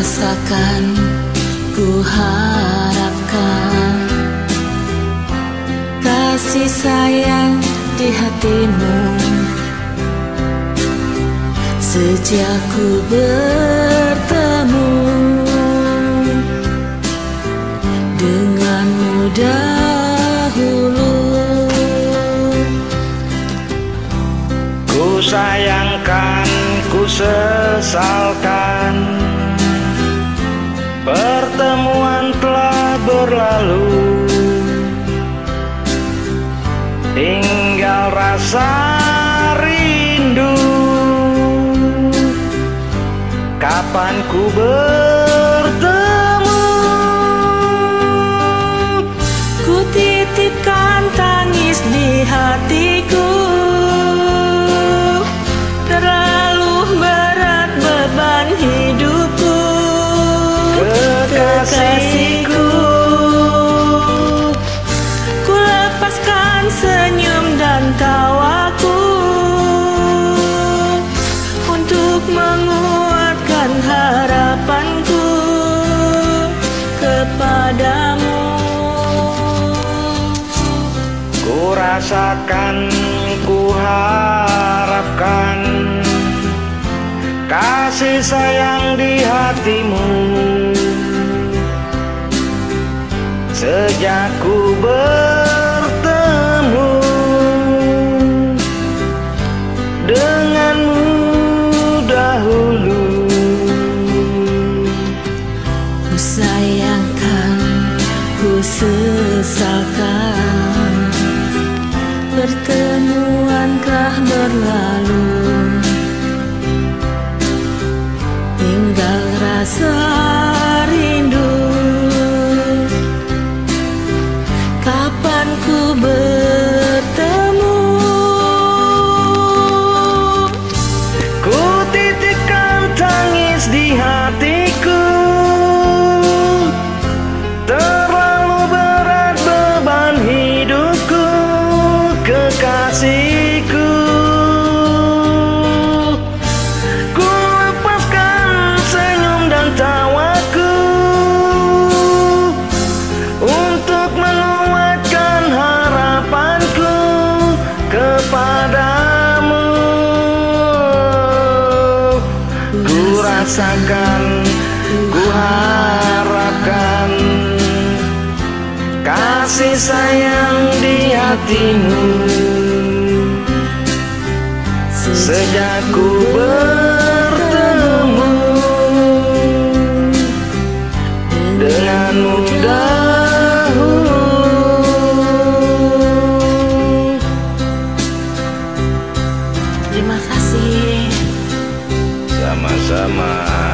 rasakan, ku harapkan. Kasih sayang di hatimu. Sejak ku bertemu Denganmu dahulu. Ku sayangkan, ku sesalkan berlalu Tinggal rasa rindu. Kapan ku bertemu? Ku titipkan tangis di hatiku. Terlalu berat beban hidupku rasakan, ku harapkan Kasih sayang di hatimu. Sejak ku bertemu Denganmu dahulu Ku sayangkan, ku sesalkan Kepadamu. Ku rasakan, ku harapkan Kasih sayang di hatimu. Sejak ku Sama-sama